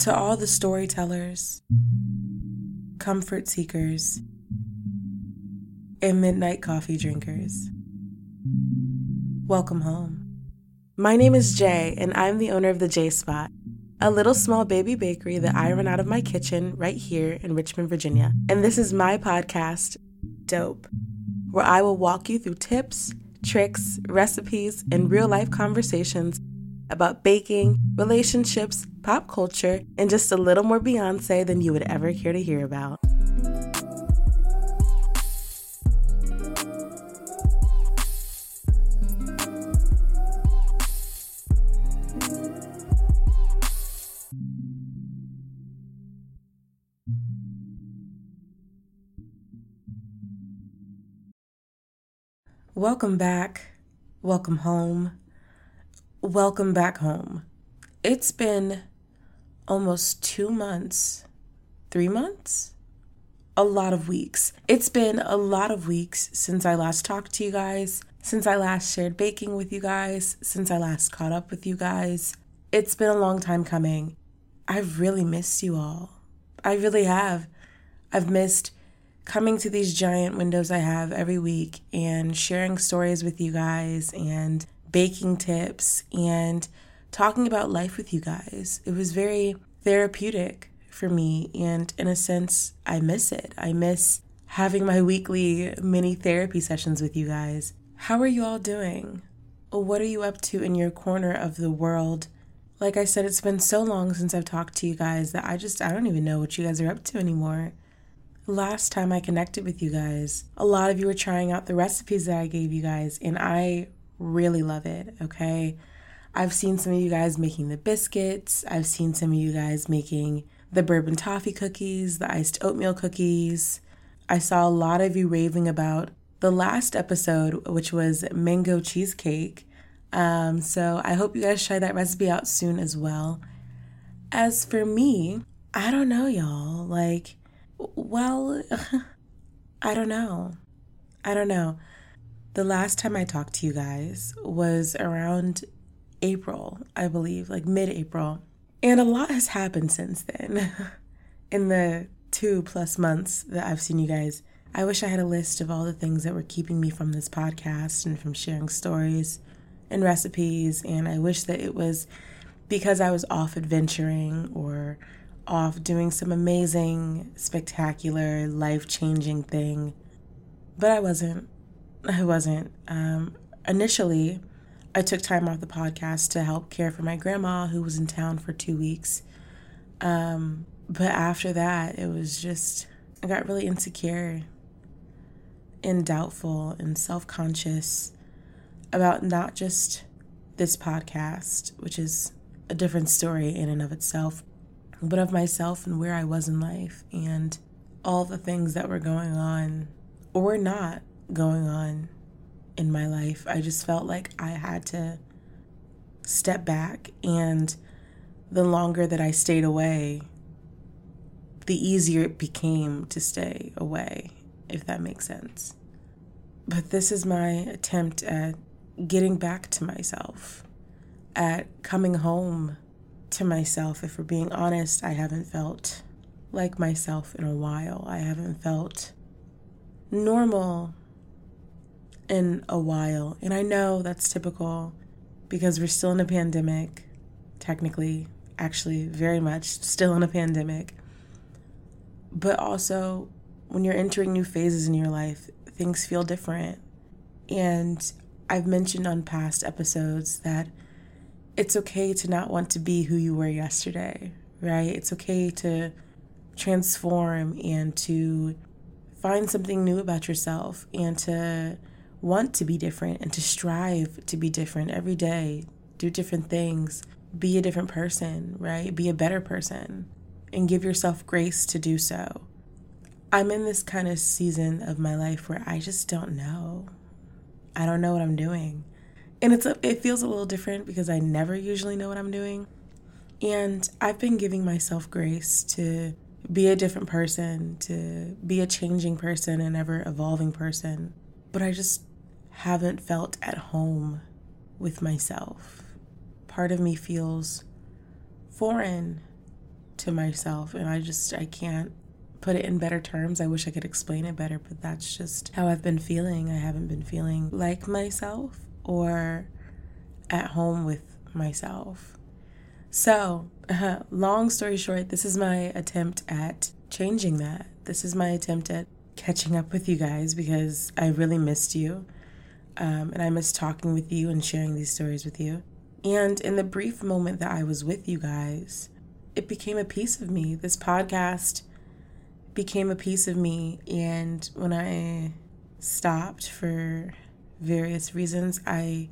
To all the storytellers, comfort seekers, and midnight coffee drinkers, welcome home. My name is Jay, and I'm the owner of the J Spot, a little small baby bakery that I run out of my kitchen right here in Richmond, Virginia. And this is my podcast, Dope, where I will walk you through tips, tricks, recipes, and real life conversations about baking, relationships, pop culture, and just a little more Beyonce than you would ever care to hear about. Welcome back. Welcome home. Welcome back home. It's been almost two months, three months, a lot of weeks. It's been a lot of weeks since I last talked to you guys, since I last shared baking with you guys, since I last caught up with you guys. It's been a long time coming. I've really missed you all. I really have. I've missed coming to these giant windows I have every week and sharing stories with you guys and baking tips and talking about life with you guys. It was very therapeutic for me. And in a sense, I miss it. I miss having my weekly mini therapy sessions with you guys. How are you all doing? What are you up to in your corner of the world? Like I said, it's been so long since I've talked to you guys that I just, I don't even know what you guys are up to anymore. Last time I connected with you guys, a lot of you were trying out the recipes that I gave you guys, and I really love it, okay? I've seen some of you guys making the biscuits. I've seen some of you guys making the bourbon toffee cookies, the iced oatmeal cookies. I saw a lot of you raving about the last episode, which was mango cheesecake. Um, so I hope you guys try that recipe out soon as well. As for me, I don't know, y'all. Like, well, I don't know. I don't know. The last time I talked to you guys was around April, I believe, like mid April. And a lot has happened since then. In the two plus months that I've seen you guys, I wish I had a list of all the things that were keeping me from this podcast and from sharing stories and recipes. And I wish that it was because I was off adventuring or off doing some amazing, spectacular, life changing thing. But I wasn't. I wasn't. Um, initially, I took time off the podcast to help care for my grandma who was in town for two weeks. Um, but after that, it was just, I got really insecure and doubtful and self conscious about not just this podcast, which is a different story in and of itself, but of myself and where I was in life and all the things that were going on or not going on in my life. I just felt like I had to step back, and the longer that I stayed away, the easier it became to stay away, if that makes sense. But this is my attempt at getting back to myself, at coming home to myself. If we're being honest, I haven't felt like myself in a while. I haven't felt normal in a while. And I know that's typical because we're still in a pandemic, technically, actually, very much still in a pandemic. But also, when you're entering new phases in your life, things feel different. And I've mentioned on past episodes that it's okay to not want to be who you were yesterday, right? It's okay to transform and to find something new about yourself and to want to be different and to strive to be different every day, do different things, be a different person, right? Be a better person and give yourself grace to do so. I'm in this kind of season of my life where I just don't know. I don't know what I'm doing. And it's a, it feels a little different because I never usually know what I'm doing. And I've been giving myself grace to be a different person, to be a changing person, an ever evolving person. But I just haven't felt at home with myself. Part of me feels foreign to myself and I just I can't put it in better terms. I wish I could explain it better, but that's just how I've been feeling. I haven't been feeling like myself or at home with myself. So, uh, long story short, this is my attempt at changing that. This is my attempt at catching up with you guys because I really missed you. Um, and I miss talking with you and sharing these stories with you. And in the brief moment that I was with you guys, it became a piece of me. This podcast became a piece of me. And when I stopped for various reasons, I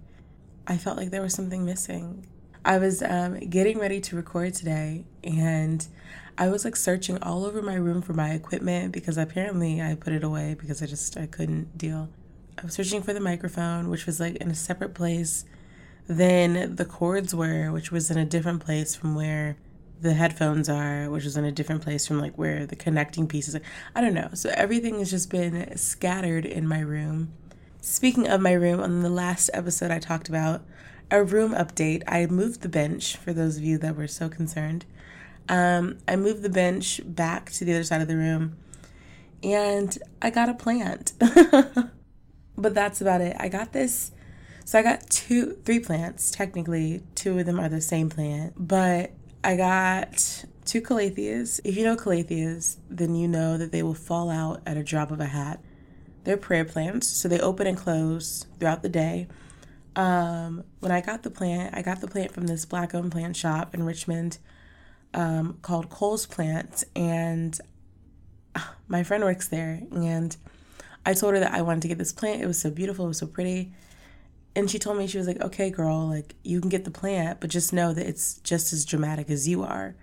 I felt like there was something missing. I was um, getting ready to record today, and I was like searching all over my room for my equipment because apparently I put it away because I just I couldn't deal. I was searching for the microphone, which was like in a separate place than the cords were, which was in a different place from where the headphones are, which was in a different place from like where the connecting pieces are. I don't know. So everything has just been scattered in my room. Speaking of my room, on the last episode I talked about a room update. I moved the bench for those of you that were so concerned. Um, I moved the bench back to the other side of the room and I got a plant. but that's about it. I got this. So I got two, three plants. Technically, two of them are the same plant, but I got two calatheas. If you know calatheas, then you know that they will fall out at a drop of a hat. They're prayer plants, so they open and close throughout the day. Um, when I got the plant, I got the plant from this black owned plant shop in Richmond um, called Cole's Plants, and uh, my friend works there. And I told her that I wanted to get this plant. It was so beautiful, it was so pretty. And she told me, she was like, okay, girl, like you can get the plant, but just know that it's just as dramatic as you are.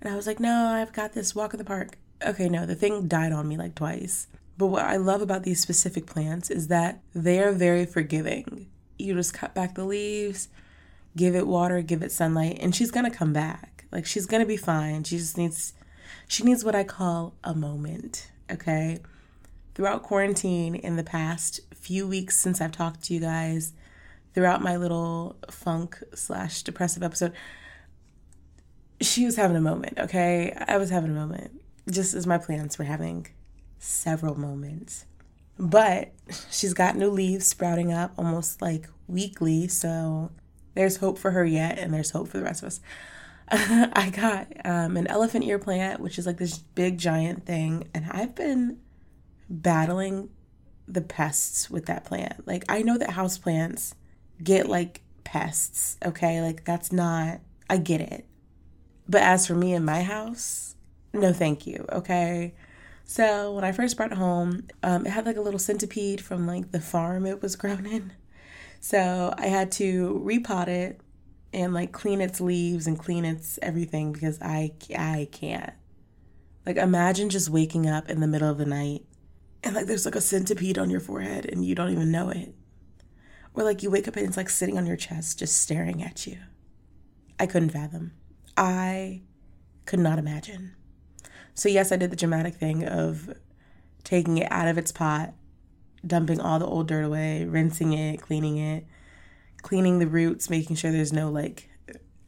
And I was like, no, I've got this walk in the park. Okay, no, the thing died on me like twice. But what I love about these specific plants is that they are very forgiving. You just cut back the leaves, give it water, give it sunlight, and she's gonna come back. Like she's gonna be fine. She just needs she needs what I call a moment. Okay. Throughout quarantine in the past few weeks since I've talked to you guys, throughout my little funk slash depressive episode, she was having a moment, okay? I was having a moment. Just as my plants were having several moments. But she's got new leaves sprouting up almost like weekly, so there's hope for her yet, and there's hope for the rest of us. I got um, an elephant ear plant, which is like this big giant thing, and I've been battling the pests with that plant. Like, I know that house plants get like pests, okay? Like, that's not, I get it. But as for me in my house, no thank you, okay? So when I first brought it home, um, it had like a little centipede from like the farm it was grown in. So I had to repot it and like clean its leaves and clean its everything because I I can't. Like imagine just waking up in the middle of the night and like there's like a centipede on your forehead and you don't even know it. Or like you wake up and it's like sitting on your chest just staring at you. I couldn't fathom. I could not imagine. So, yes, I did the dramatic thing of taking it out of its pot, dumping all the old dirt away, rinsing it, cleaning it, cleaning the roots, making sure there's no like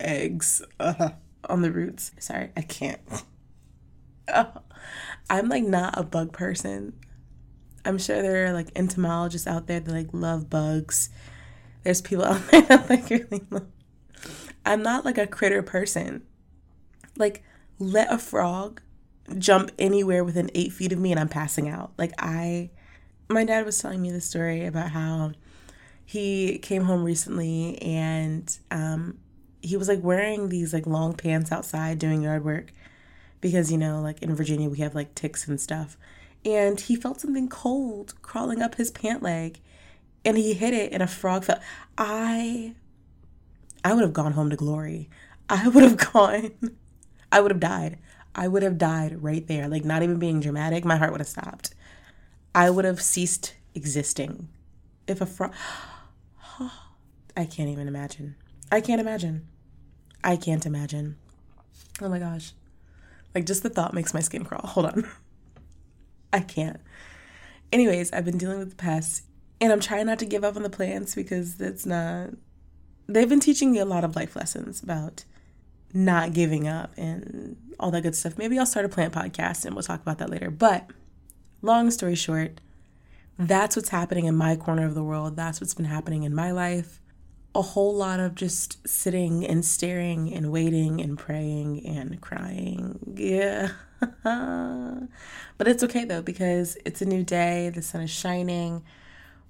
eggs uh, on the roots. Sorry, I can't. I'm like not a bug person. I'm sure there are like entomologists out there that like love bugs. There's people out there that like really love. I'm not like a critter person. Like, let a frog jump anywhere within eight feet of me and I'm passing out. Like, I, my dad was telling me the story about how he came home recently and um, he was like wearing these like long pants outside doing yard work because, you know, like in Virginia, we have like ticks and stuff. And he felt something cold crawling up his pant leg and he hit it and a frog fell. I, I would have gone home to glory. I would have gone, I would have died. I would have died right there. Like, not even being dramatic, my heart would have stopped. I would have ceased existing. If a frog. I can't even imagine. I can't imagine. I can't imagine. Oh my gosh. Like, just the thought makes my skin crawl. Hold on. I can't. Anyways, I've been dealing with the pests and I'm trying not to give up on the plants because that's not. They've been teaching me a lot of life lessons about not giving up and all that good stuff. Maybe I'll start a plant podcast and we'll talk about that later. But long story short, that's what's happening in my corner of the world. That's what's been happening in my life. A whole lot of just sitting and staring and waiting and praying and crying. Yeah. but it's okay though, because it's a new day. The sun is shining.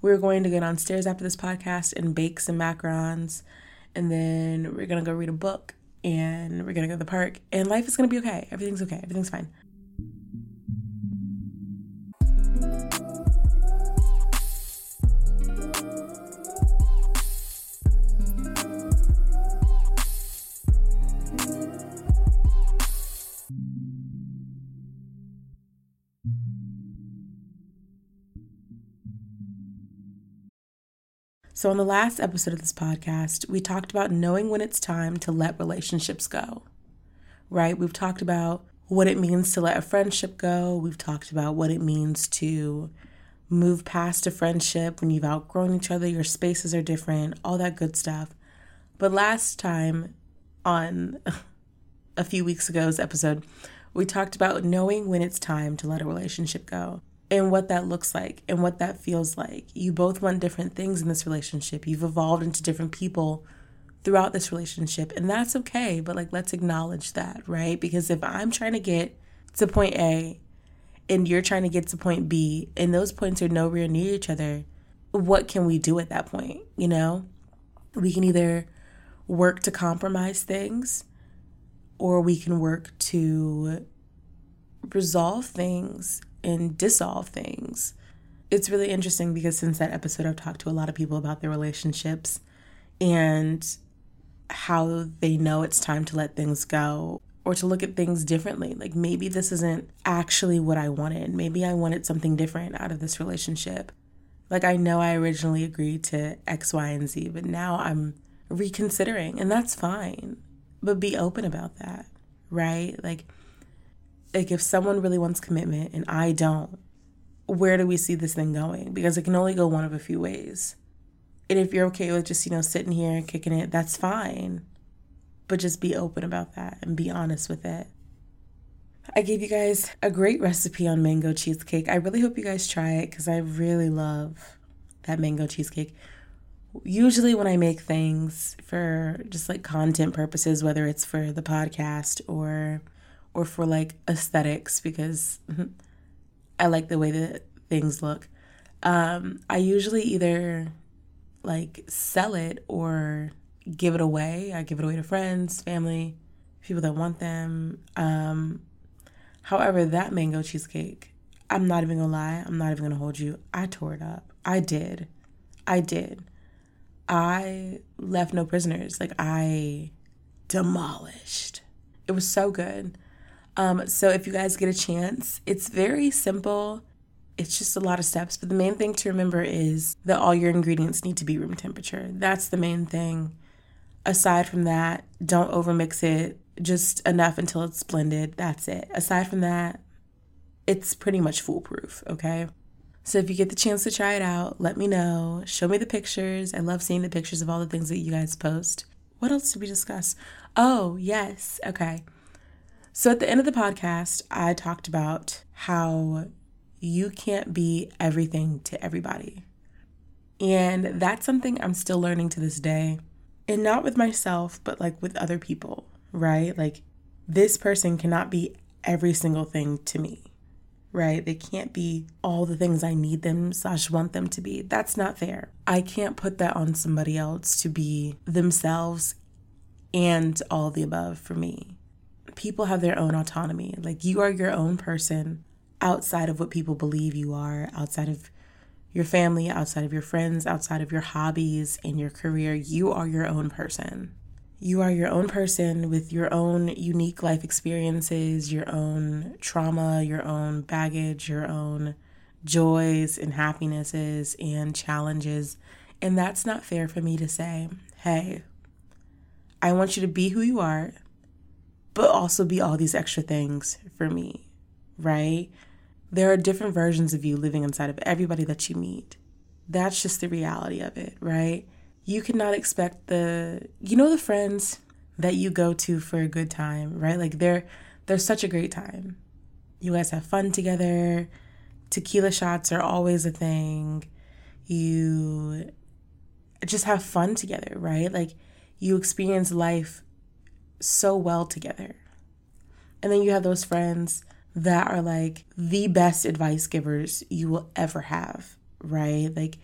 We're going to go downstairs after this podcast and bake some macarons. And then we're going to go read a book and we're going to go to the park. And life is going to be okay. Everything's okay. Everything's fine. So, on the last episode of this podcast, we talked about knowing when it's time to let relationships go, right? We've talked about what it means to let a friendship go. We've talked about what it means to move past a friendship when you've outgrown each other, your spaces are different, all that good stuff. But last time, on a few weeks ago's episode, we talked about knowing when it's time to let a relationship go and what that looks like and what that feels like. You both want different things in this relationship. You've evolved into different people throughout this relationship, and that's okay, but like let's acknowledge that, right? Because if I'm trying to get to point A and you're trying to get to point B and those points are nowhere near each other, what can we do at that point, you know? We can either work to compromise things or we can work to resolve things and dissolve things. It's really interesting because since that episode, I've talked to a lot of people about their relationships and how they know it's time to let things go or to look at things differently. Like maybe this isn't actually what I wanted. Maybe I wanted something different out of this relationship. Like I know I originally agreed to X, Y, and Z, but now I'm reconsidering, and that's fine. But be open about that, right? Like like if someone really wants commitment and I don't, where do we see this thing going? Because it can only go one of a few ways. And if you're okay with just, you know, sitting here and kicking it, that's fine. But just be open about that and be honest with it. I gave you guys a great recipe on mango cheesecake. I really hope you guys try it because I really love that mango cheesecake. Usually, when I make things for just like content purposes, whether it's for the podcast or or for like aesthetics because I like the way that things look. Um, I usually either like sell it or give it away. I give it away to friends, family, people that want them. Um, however, that mango cheesecake, I'm not even gonna lie, I'm not even gonna hold you. I tore it up. I did. I did. I left no prisoners. Like I demolished. It was so good. Um, so if you guys get a chance, it's very simple. It's just a lot of steps, but the main thing to remember is that all your ingredients need to be room temperature. That's the main thing. Aside from that, don't overmix it, just enough until it's blended. That's it. Aside from that, it's pretty much foolproof, okay? So if you get the chance to try it out, let me know. Show me the pictures. I love seeing the pictures of all the things that you guys post. What else did we discuss? Oh, yes. Okay. So at the end of the podcast, I talked about how you can't be everything to everybody. And that's something I'm still learning to this day. And not with myself, but like with other people, right? Like this person cannot be every single thing to me, right? They can't be all the things I need them slash want them to be. That's not fair. I can't put that on somebody else to be themselves and all the above for me people have their own autonomy. Like you are your own person outside of what people believe you are, outside of your family, outside of your friends, outside of your hobbies and your career. You are your own person. You are your own person with your own unique life experiences, your own trauma, your own baggage, your own joys and happinesses and challenges. And that's not fair for me to say, hey, I want you to be who you are but also be all these extra things for me, right? There are different versions of you living inside of everybody that you meet. That's just the reality of it, right? You cannot expect the, you know, the friends that you go to for a good time, right? Like they're they're such a great time. You guys have fun together. Tequila shots are always a thing. You just have fun together, right? Like you experience life so well together. And then you have those friends that are like the best advice givers you will ever have, right? Like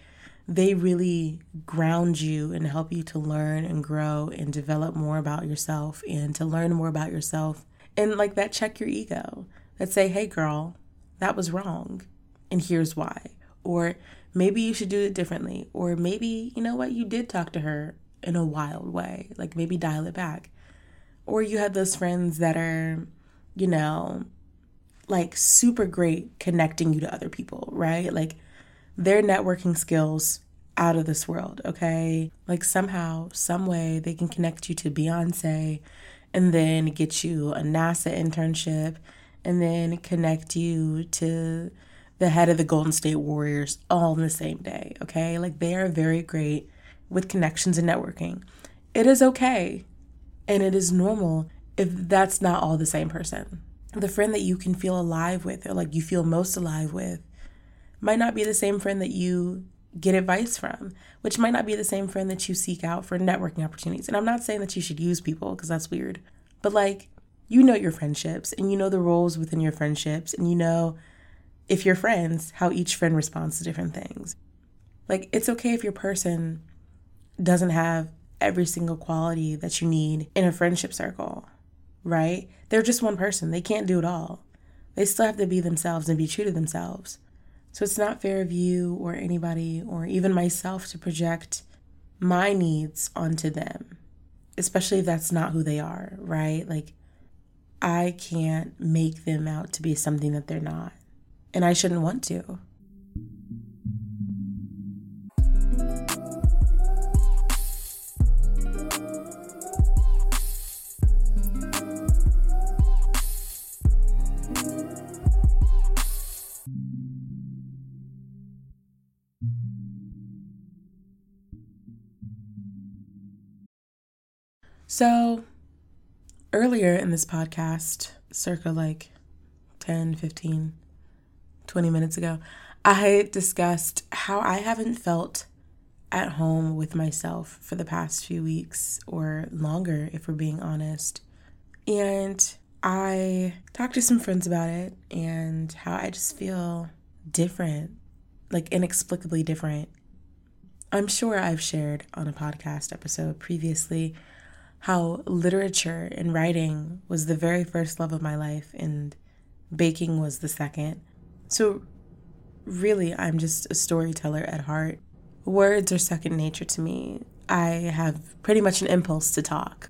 they really ground you and help you to learn and grow and develop more about yourself and to learn more about yourself. And like that, check your ego that say, hey, girl, that was wrong. And here's why. Or maybe you should do it differently. Or maybe, you know what, you did talk to her in a wild way. Like maybe dial it back. Or you have those friends that are, you know, like super great connecting you to other people, right? Like their networking skills out of this world, okay? Like somehow, some way they can connect you to Beyonce and then get you a NASA internship and then connect you to the head of the Golden State Warriors all in the same day, okay? Like they are very great with connections and networking. It is okay and it is normal if that's not all the same person. The friend that you can feel alive with or like you feel most alive with might not be the same friend that you get advice from, which might not be the same friend that you seek out for networking opportunities. And I'm not saying that you should use people because that's weird, but like you know your friendships and you know the roles within your friendships and you know if you're friends, how each friend responds to different things. Like it's okay if your person doesn't have every single quality that you need in a friendship circle, right? They're just one person. They can't do it all. They still have to be themselves and be true to themselves. So it's not fair of you or anybody or even myself to project my needs onto them, especially if that's not who they are, right? Like, I can't make them out to be something that they're not. And I shouldn't want to. So, earlier in this podcast, circa like 10, 15, 20 minutes ago, I discussed how I haven't felt at home with myself for the past few weeks or longer, if we're being honest. And I talked to some friends about it and how I just feel different, like inexplicably different. I'm sure I've shared on a podcast episode previously how literature and writing was the very first love of my life and baking was the second. So, really, I'm just a storyteller at heart. Words are second nature to me. I have pretty much an impulse to talk.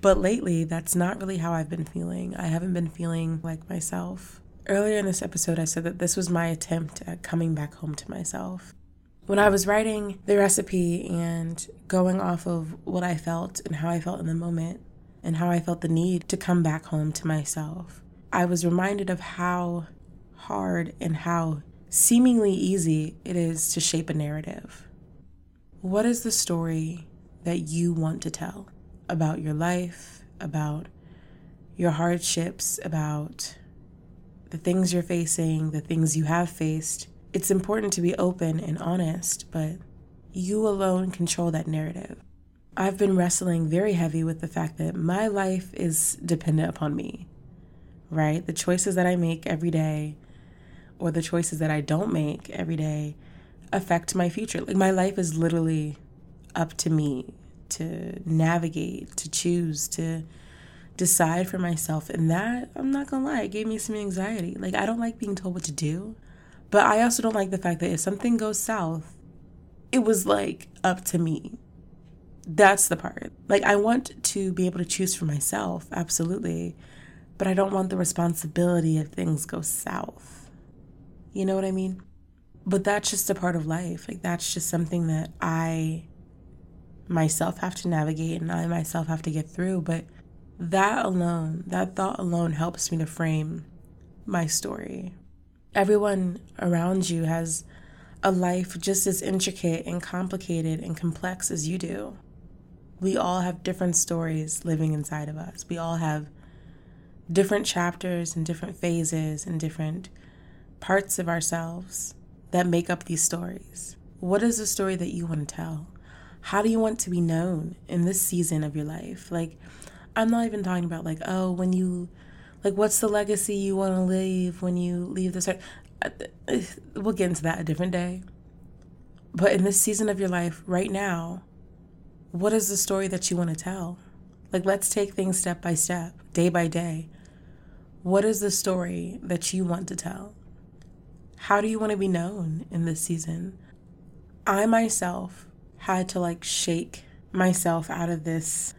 But lately, that's not really how I've been feeling. I haven't been feeling like myself. Earlier in this episode, I said that this was my attempt at coming back home to myself. When I was writing the recipe and going off of what I felt and how I felt in the moment and how I felt the need to come back home to myself, I was reminded of how hard and how seemingly easy it is to shape a narrative. What is the story that you want to tell about your life, about your hardships, about the things you're facing, the things you have faced? It's important to be open and honest, but you alone control that narrative. I've been wrestling very heavy with the fact that my life is dependent upon me, right? The choices that I make every day or the choices that I don't make every day affect my future. Like my life is literally up to me to navigate, to choose, to decide for myself. And that, I'm not gonna lie, it gave me some anxiety. Like I don't like being told what to do. But I also don't like the fact that if something goes south, it was like up to me. That's the part. Like, I want to be able to choose for myself, absolutely. But I don't want the responsibility if things go south. You know what I mean? But that's just a part of life. Like, that's just something that I myself have to navigate and I myself have to get through. But that alone, that thought alone helps me to frame my story, Everyone around you has a life just as intricate and complicated and complex as you do. We all have different stories living inside of us. We all have different chapters and different phases and different parts of ourselves that make up these stories. What is the story that you want to tell? How do you want to be known in this season of your life? Like, I'm not even talking about, like, oh, when you, like, what's the legacy you want to leave when you leave this? Uh, we'll get into that a different day. But in this season of your life, right now, what is the story that you want to tell? Like, let's take things step by step, day by day. What is the story that you want to tell? How do you want to be known in this season? I myself had to like shake myself out of this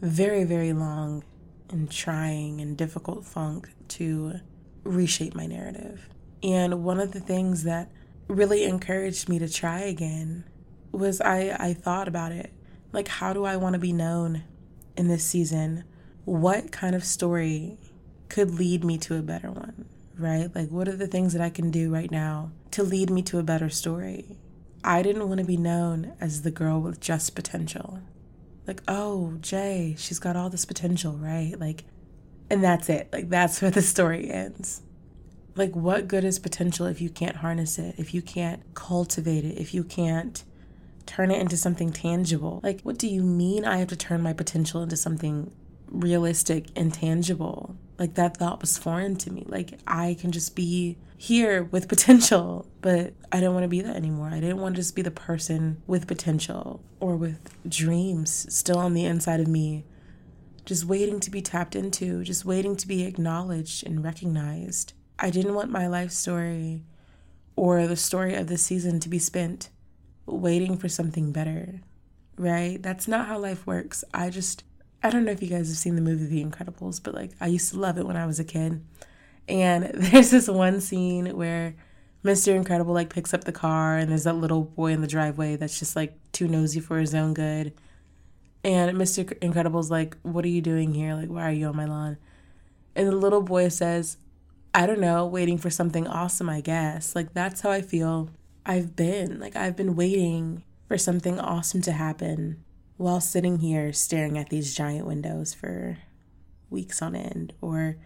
very, very long and trying and difficult funk to reshape my narrative. And one of the things that really encouraged me to try again was I, I thought about it. Like, how do I want to be known in this season? What kind of story could lead me to a better one, right? Like, what are the things that I can do right now to lead me to a better story? I didn't want to be known as the girl with just potential. Like, oh, Jay, she's got all this potential, right? Like, and that's it. Like, that's where the story ends. Like, what good is potential if you can't harness it, if you can't cultivate it, if you can't turn it into something tangible? Like, what do you mean I have to turn my potential into something realistic and tangible? Like, that thought was foreign to me. Like, I can just be here with potential, but I didn't want to be that anymore. I didn't want to just be the person with potential or with dreams still on the inside of me, just waiting to be tapped into, just waiting to be acknowledged and recognized. I didn't want my life story or the story of the season to be spent waiting for something better, right? That's not how life works. I just, I don't know if you guys have seen the movie The Incredibles, but like I used to love it when I was a kid. And there's this one scene where Mr. Incredible like picks up the car and there's that little boy in the driveway that's just like too nosy for his own good. And Mr. Incredible's like, What are you doing here? Like, why are you on my lawn? And the little boy says, I don't know, waiting for something awesome, I guess. Like, that's how I feel I've been. Like, I've been waiting for something awesome to happen while sitting here staring at these giant windows for weeks on end or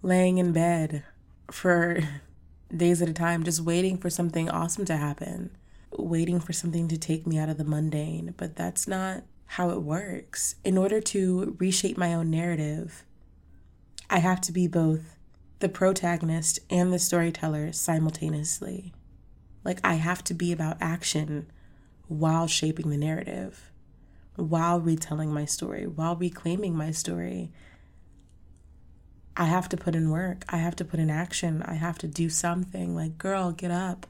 laying in bed for days at a time, just waiting for something awesome to happen, waiting for something to take me out of the mundane. But that's not how it works. In order to reshape my own narrative, I have to be both the protagonist and the storyteller simultaneously. Like, I have to be about action while shaping the narrative, while retelling my story, while reclaiming my story. I have to put in work. I have to put in action. I have to do something. Like, girl, get up.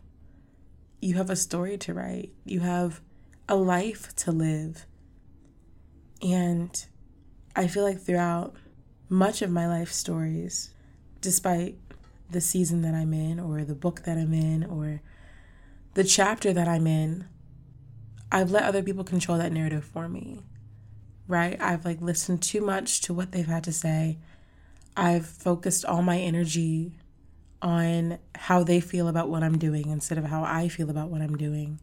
You have a story to write, you have a life to live. And I feel like throughout much of my life stories, despite the season that I'm in, or the book that I'm in, or the chapter that I'm in, I've let other people control that narrative for me. Right? I've like listened too much to what they've had to say. I've focused all my energy on how they feel about what I'm doing instead of how I feel about what I'm doing.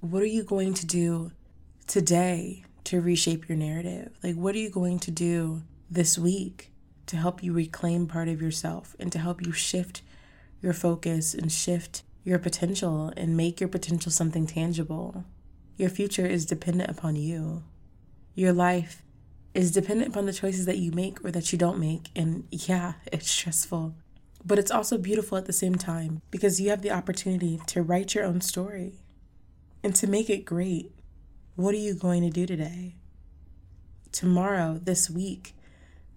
What are you going to do today to reshape your narrative? Like, what are you going to do this week to help you reclaim part of yourself and to help you shift your focus and shift your potential and make your potential something tangible. Your future is dependent upon you. Your life is dependent upon the choices that you make or that you don't make. And yeah, it's stressful, but it's also beautiful at the same time because you have the opportunity to write your own story and to make it great. What are you going to do today? Tomorrow, this week,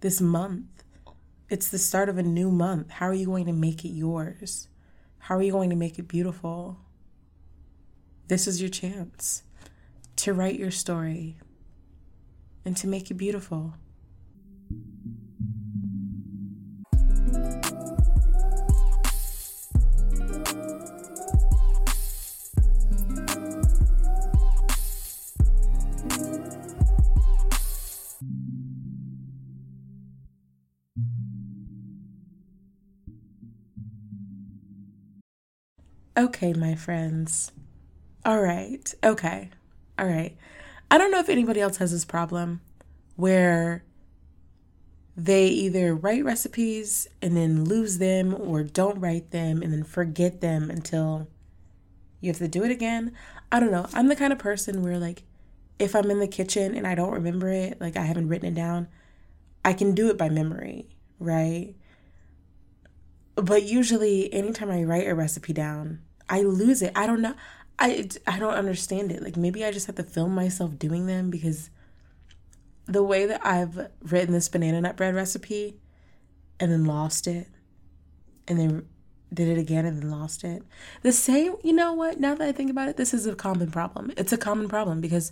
this month? It's the start of a new month. How are you going to make it yours? How are you going to make it beautiful? This is your chance to write your story and to make it beautiful. Okay, my friends. All right. Okay. All right. I don't know if anybody else has this problem where they either write recipes and then lose them or don't write them and then forget them until you have to do it again. I don't know. I'm the kind of person where, like, if I'm in the kitchen and I don't remember it, like, I haven't written it down, I can do it by memory, right? But usually, anytime I write a recipe down, I lose it. I don't know. I, I don't understand it. Like, maybe I just have to film myself doing them because the way that I've written this banana nut bread recipe and then lost it and then did it again and then lost it. The same, you know what? Now that I think about it, this is a common problem. It's a common problem because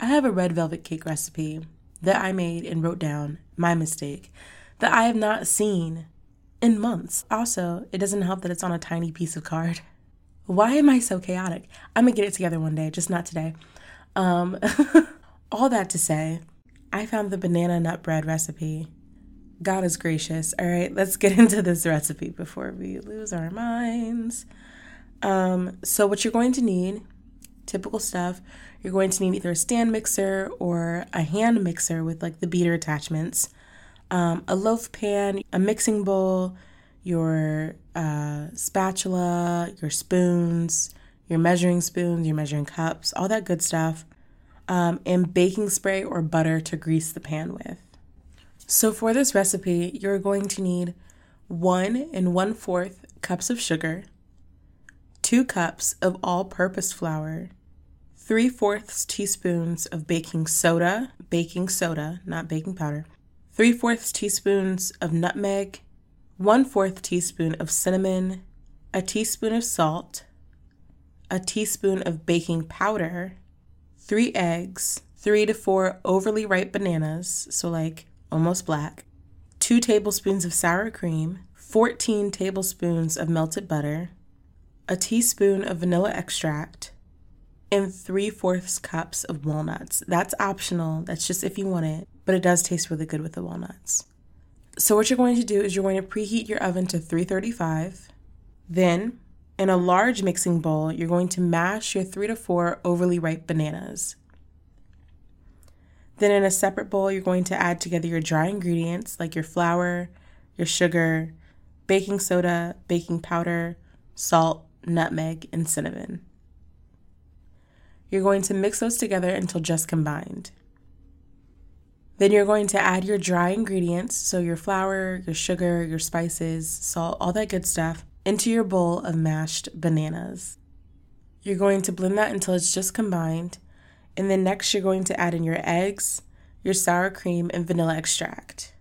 I have a red velvet cake recipe that I made and wrote down, my mistake, that I have not seen in months. Also, it doesn't help that it's on a tiny piece of card. Why am I so chaotic? I'm gonna get it together one day, just not today. Um, all that to say, I found the banana nut bread recipe. God is gracious. All right, let's get into this recipe before we lose our minds. Um, so, what you're going to need, typical stuff, you're going to need either a stand mixer or a hand mixer with like the beater attachments, um, a loaf pan, a mixing bowl, your uh, spatula, your spoons, your measuring spoons, your measuring cups, all that good stuff um, and baking spray or butter to grease the pan with. So for this recipe, you're going to need one and one fourth cups of sugar, two cups of all purpose flour, three fourths teaspoons of baking soda, baking soda, not baking powder, three fourths teaspoons of nutmeg, one fourth teaspoon of cinnamon, a teaspoon of salt, a teaspoon of baking powder, three eggs, three to four overly ripe bananas, so like almost black, two tablespoons of sour cream, 14 tablespoons of melted butter, a teaspoon of vanilla extract, and three fourths cups of walnuts. That's optional, that's just if you want it, but it does taste really good with the walnuts. So, what you're going to do is you're going to preheat your oven to 335. Then, in a large mixing bowl, you're going to mash your three to four overly ripe bananas. Then, in a separate bowl, you're going to add together your dry ingredients like your flour, your sugar, baking soda, baking powder, salt, nutmeg, and cinnamon. You're going to mix those together until just combined. Then you're going to add your dry ingredients, so your flour, your sugar, your spices, salt, all that good stuff into your bowl of mashed bananas. You're going to blend that until it's just combined, and then next you're going to add in your eggs, your sour cream, and vanilla extract.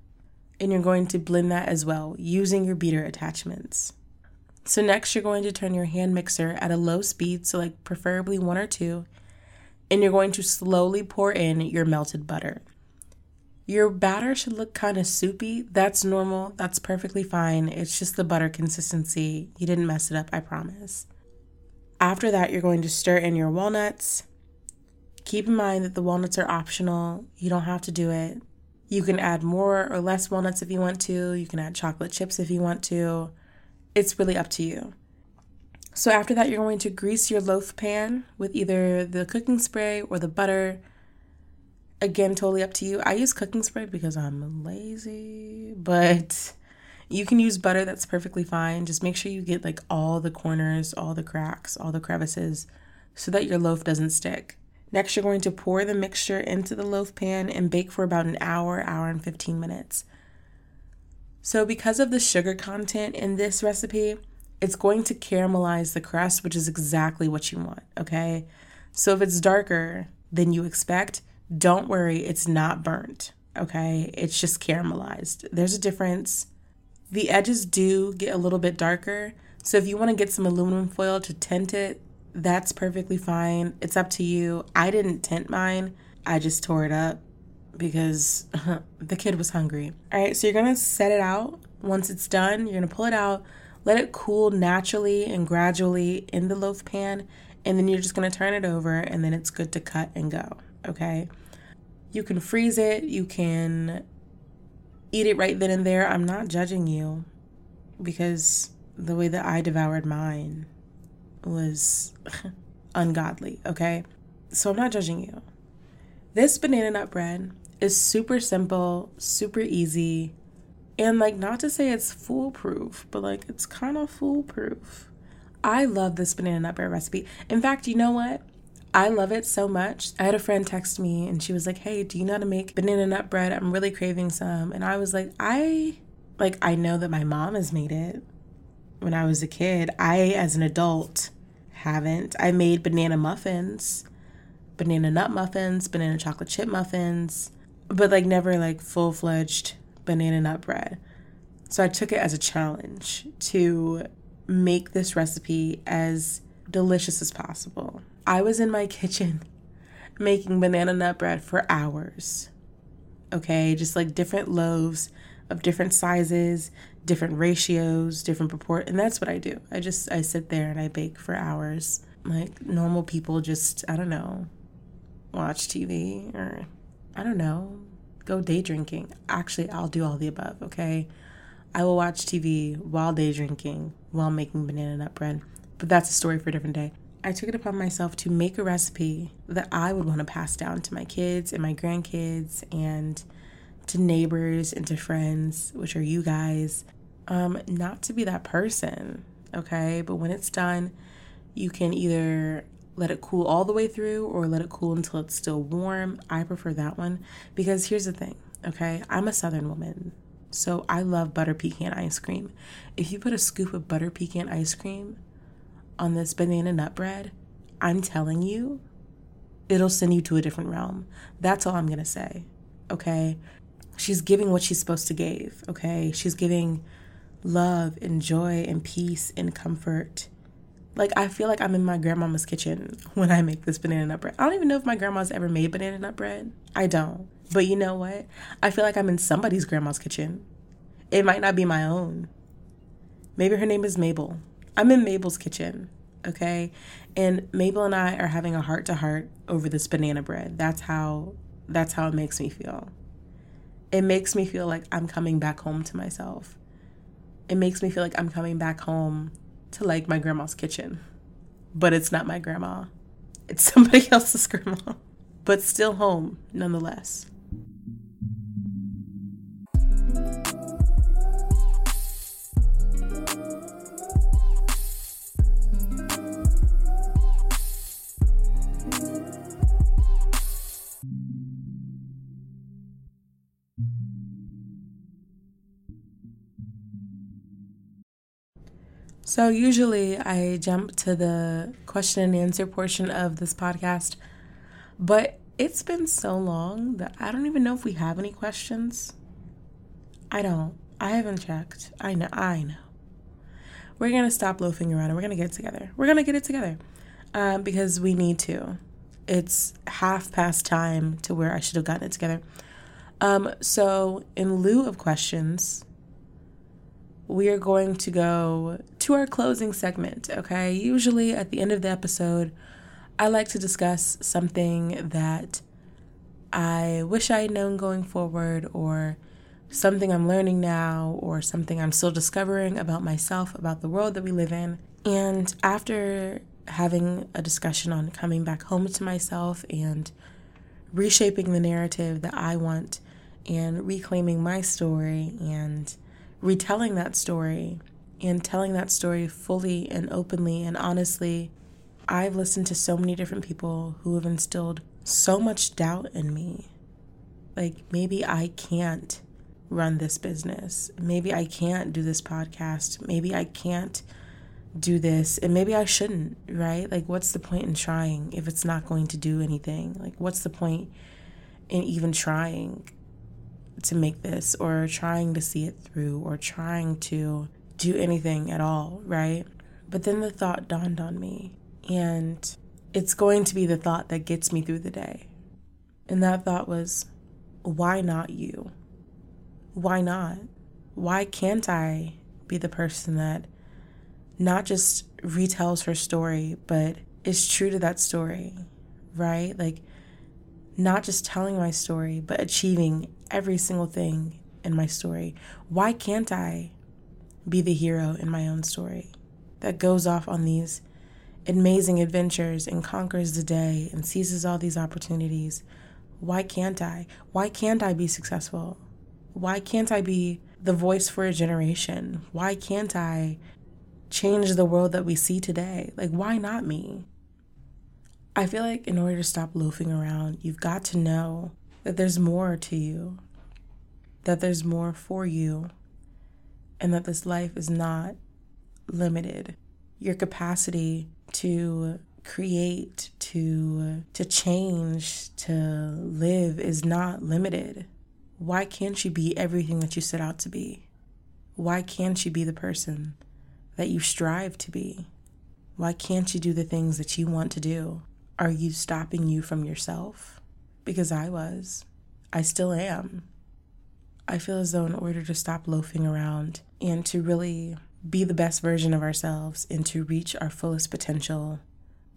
And you're going to blend that as well using your beater attachments. So, next, you're going to turn your hand mixer at a low speed, so like preferably one or two, and you're going to slowly pour in your melted butter. Your batter should look kind of soupy. That's normal. That's perfectly fine. It's just the butter consistency. You didn't mess it up, I promise. After that, you're going to stir in your walnuts. Keep in mind that the walnuts are optional. You don't have to do it. You can add more or less walnuts if you want to. You can add chocolate chips if you want to. It's really up to you. So, after that, you're going to grease your loaf pan with either the cooking spray or the butter again, totally up to you. I use cooking spray because I'm lazy, but you can use butter. That's perfectly fine. Just make sure you get like all the corners, all the cracks, all the crevices so that your loaf doesn't stick. Next, you're going to pour the mixture into the loaf pan and bake for about an hour, hour and 15 minutes. So, because of the sugar content in this recipe, it's going to caramelize the crust, which is exactly what you want, okay? So, if it's darker than you expect, don't worry, it's not burnt, okay? It's just caramelized. There's a difference. The edges do get a little bit darker, so if you want to get some aluminum foil to tint it, that's perfectly fine. It's up to you. I didn't tint mine, I just tore it up because the kid was hungry. All right, so you're gonna set it out. Once it's done, you're gonna pull it out, let it cool naturally and gradually in the loaf pan, and then you're just gonna turn it over, and then it's good to cut and go okay? You can freeze it, you can eat it right then and there. I'm not judging you because the way that I devoured mine was ungodly, okay? So I'm not judging you. This banana nut bread is super simple, super easy, and like not to say it's foolproof, but like it's kind of foolproof. I love this banana nut bread recipe. In fact, you know what? I love it so much. I had a friend text me and she was like, "Hey, do you know how to make banana nut bread? I'm really craving some." And I was like, "I like I know that my mom has made it when I was a kid. I as an adult haven't. I made banana muffins, banana nut muffins, banana chocolate chip muffins, but like never like full-fledged banana nut bread. So I took it as a challenge to make this recipe as delicious as possible. I was in my kitchen making banana nut bread for hours. Okay, just like different loaves of different sizes, different ratios, different purport, and that's what I do. I just I sit there and I bake for hours. Like normal people just, I don't know, watch TV or I don't know, go day drinking. Actually, I'll do all the above, okay? I will watch TV while day drinking, while making banana nut bread. But that's a story for a different day. I took it upon myself to make a recipe that I would want to pass down to my kids and my grandkids and to neighbors and to friends, which are you guys. Um, not to be that person, okay? But when it's done, you can either let it cool all the way through or let it cool until it's still warm. I prefer that one because here's the thing, okay? I'm a southern woman, so I love butter pecan ice cream. If you put a scoop of butter pecan ice cream on this banana nut bread, I'm telling you, it'll send you to a different realm. That's all I'm going to say, okay? She's giving what she's supposed to give, okay? She's giving love and joy and peace and comfort like I feel like I'm in my grandmama's kitchen when I make this banana nut bread. I don't even know if my grandma's ever made banana nut bread. I don't. But you know what? I feel like I'm in somebody's grandma's kitchen. It might not be my own. Maybe her name is Mabel. I'm in Mabel's kitchen, okay? And Mabel and I are having a heart to heart over this banana bread. That's how that's how it makes me feel. It makes me feel like I'm coming back home to myself. It makes me feel like I'm coming back home to like my grandma's kitchen, but it's not my grandma. It's somebody else's grandma, but still home nonetheless. So, usually I jump to the question and answer portion of this podcast, but it's been so long that I don't even know if we have any questions. I don't. I haven't checked. I know. I know. We're going to stop loafing around and we're going to get it together. We're going to get it together um, because we need to. It's half past time to where I should have gotten it together. Um, so, in lieu of questions, we are going to go to our closing segment, okay? Usually at the end of the episode, I like to discuss something that I wish I had known going forward, or something I'm learning now, or something I'm still discovering about myself, about the world that we live in. And after having a discussion on coming back home to myself and reshaping the narrative that I want and reclaiming my story and retelling that story and telling that story fully and openly and honestly, I've listened to so many different people who have instilled so much doubt in me. Like, maybe I can't run this business. Maybe I can't do this podcast. Maybe I can't do this. And maybe I shouldn't, right? Like, what's the point in trying if it's not going to do anything? Like, what's the point in even trying? To make this or trying to see it through or trying to do anything at all, right? But then the thought dawned on me, and it's going to be the thought that gets me through the day. And that thought was, why not you? Why not? Why can't I be the person that not just retells her story, but is true to that story, right? Like, not just telling my story, but achieving every single thing in my story. Why can't I be the hero in my own story that goes off on these amazing adventures and conquers the day and seizes all these opportunities? Why can't I? Why can't I be successful? Why can't I be the voice for a generation? Why can't I change the world that we see today? Like, why not me? I feel like in order to stop loafing around, you've got to know that there's more to you, that there's more for you, and that this life is not limited. Your capacity to create, to to change, to live is not limited. Why can't you be everything that you set out to be? Why can't you be the person that you strive to be? Why can't you do the things that you want to do? Are you stopping you from yourself? Because I was. I still am. I feel as though, in order to stop loafing around and to really be the best version of ourselves and to reach our fullest potential,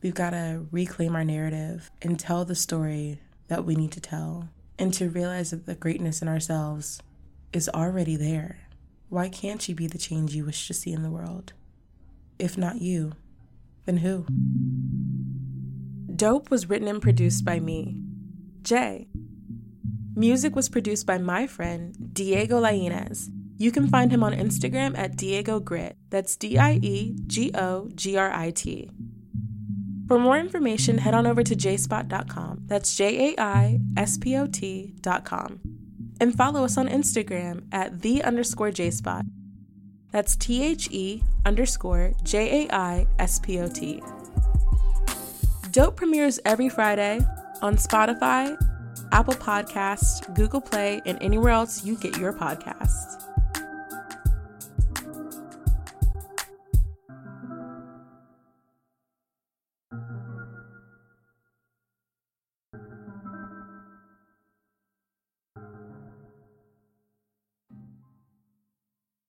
we've got to reclaim our narrative and tell the story that we need to tell and to realize that the greatness in ourselves is already there. Why can't you be the change you wish to see in the world? If not you, then who? Dope was written and produced by me, Jay. Music was produced by my friend, Diego Lainez. You can find him on Instagram at Diego Grit. That's D I E G O G R I T. For more information, head on over to jaispot.com. That's J A I S P O T.com. And follow us on Instagram at the underscore jaispot. That's T H E underscore J A I S P O T. Dope premieres every Friday on Spotify, Apple Podcasts, Google Play, and anywhere else you get your podcasts.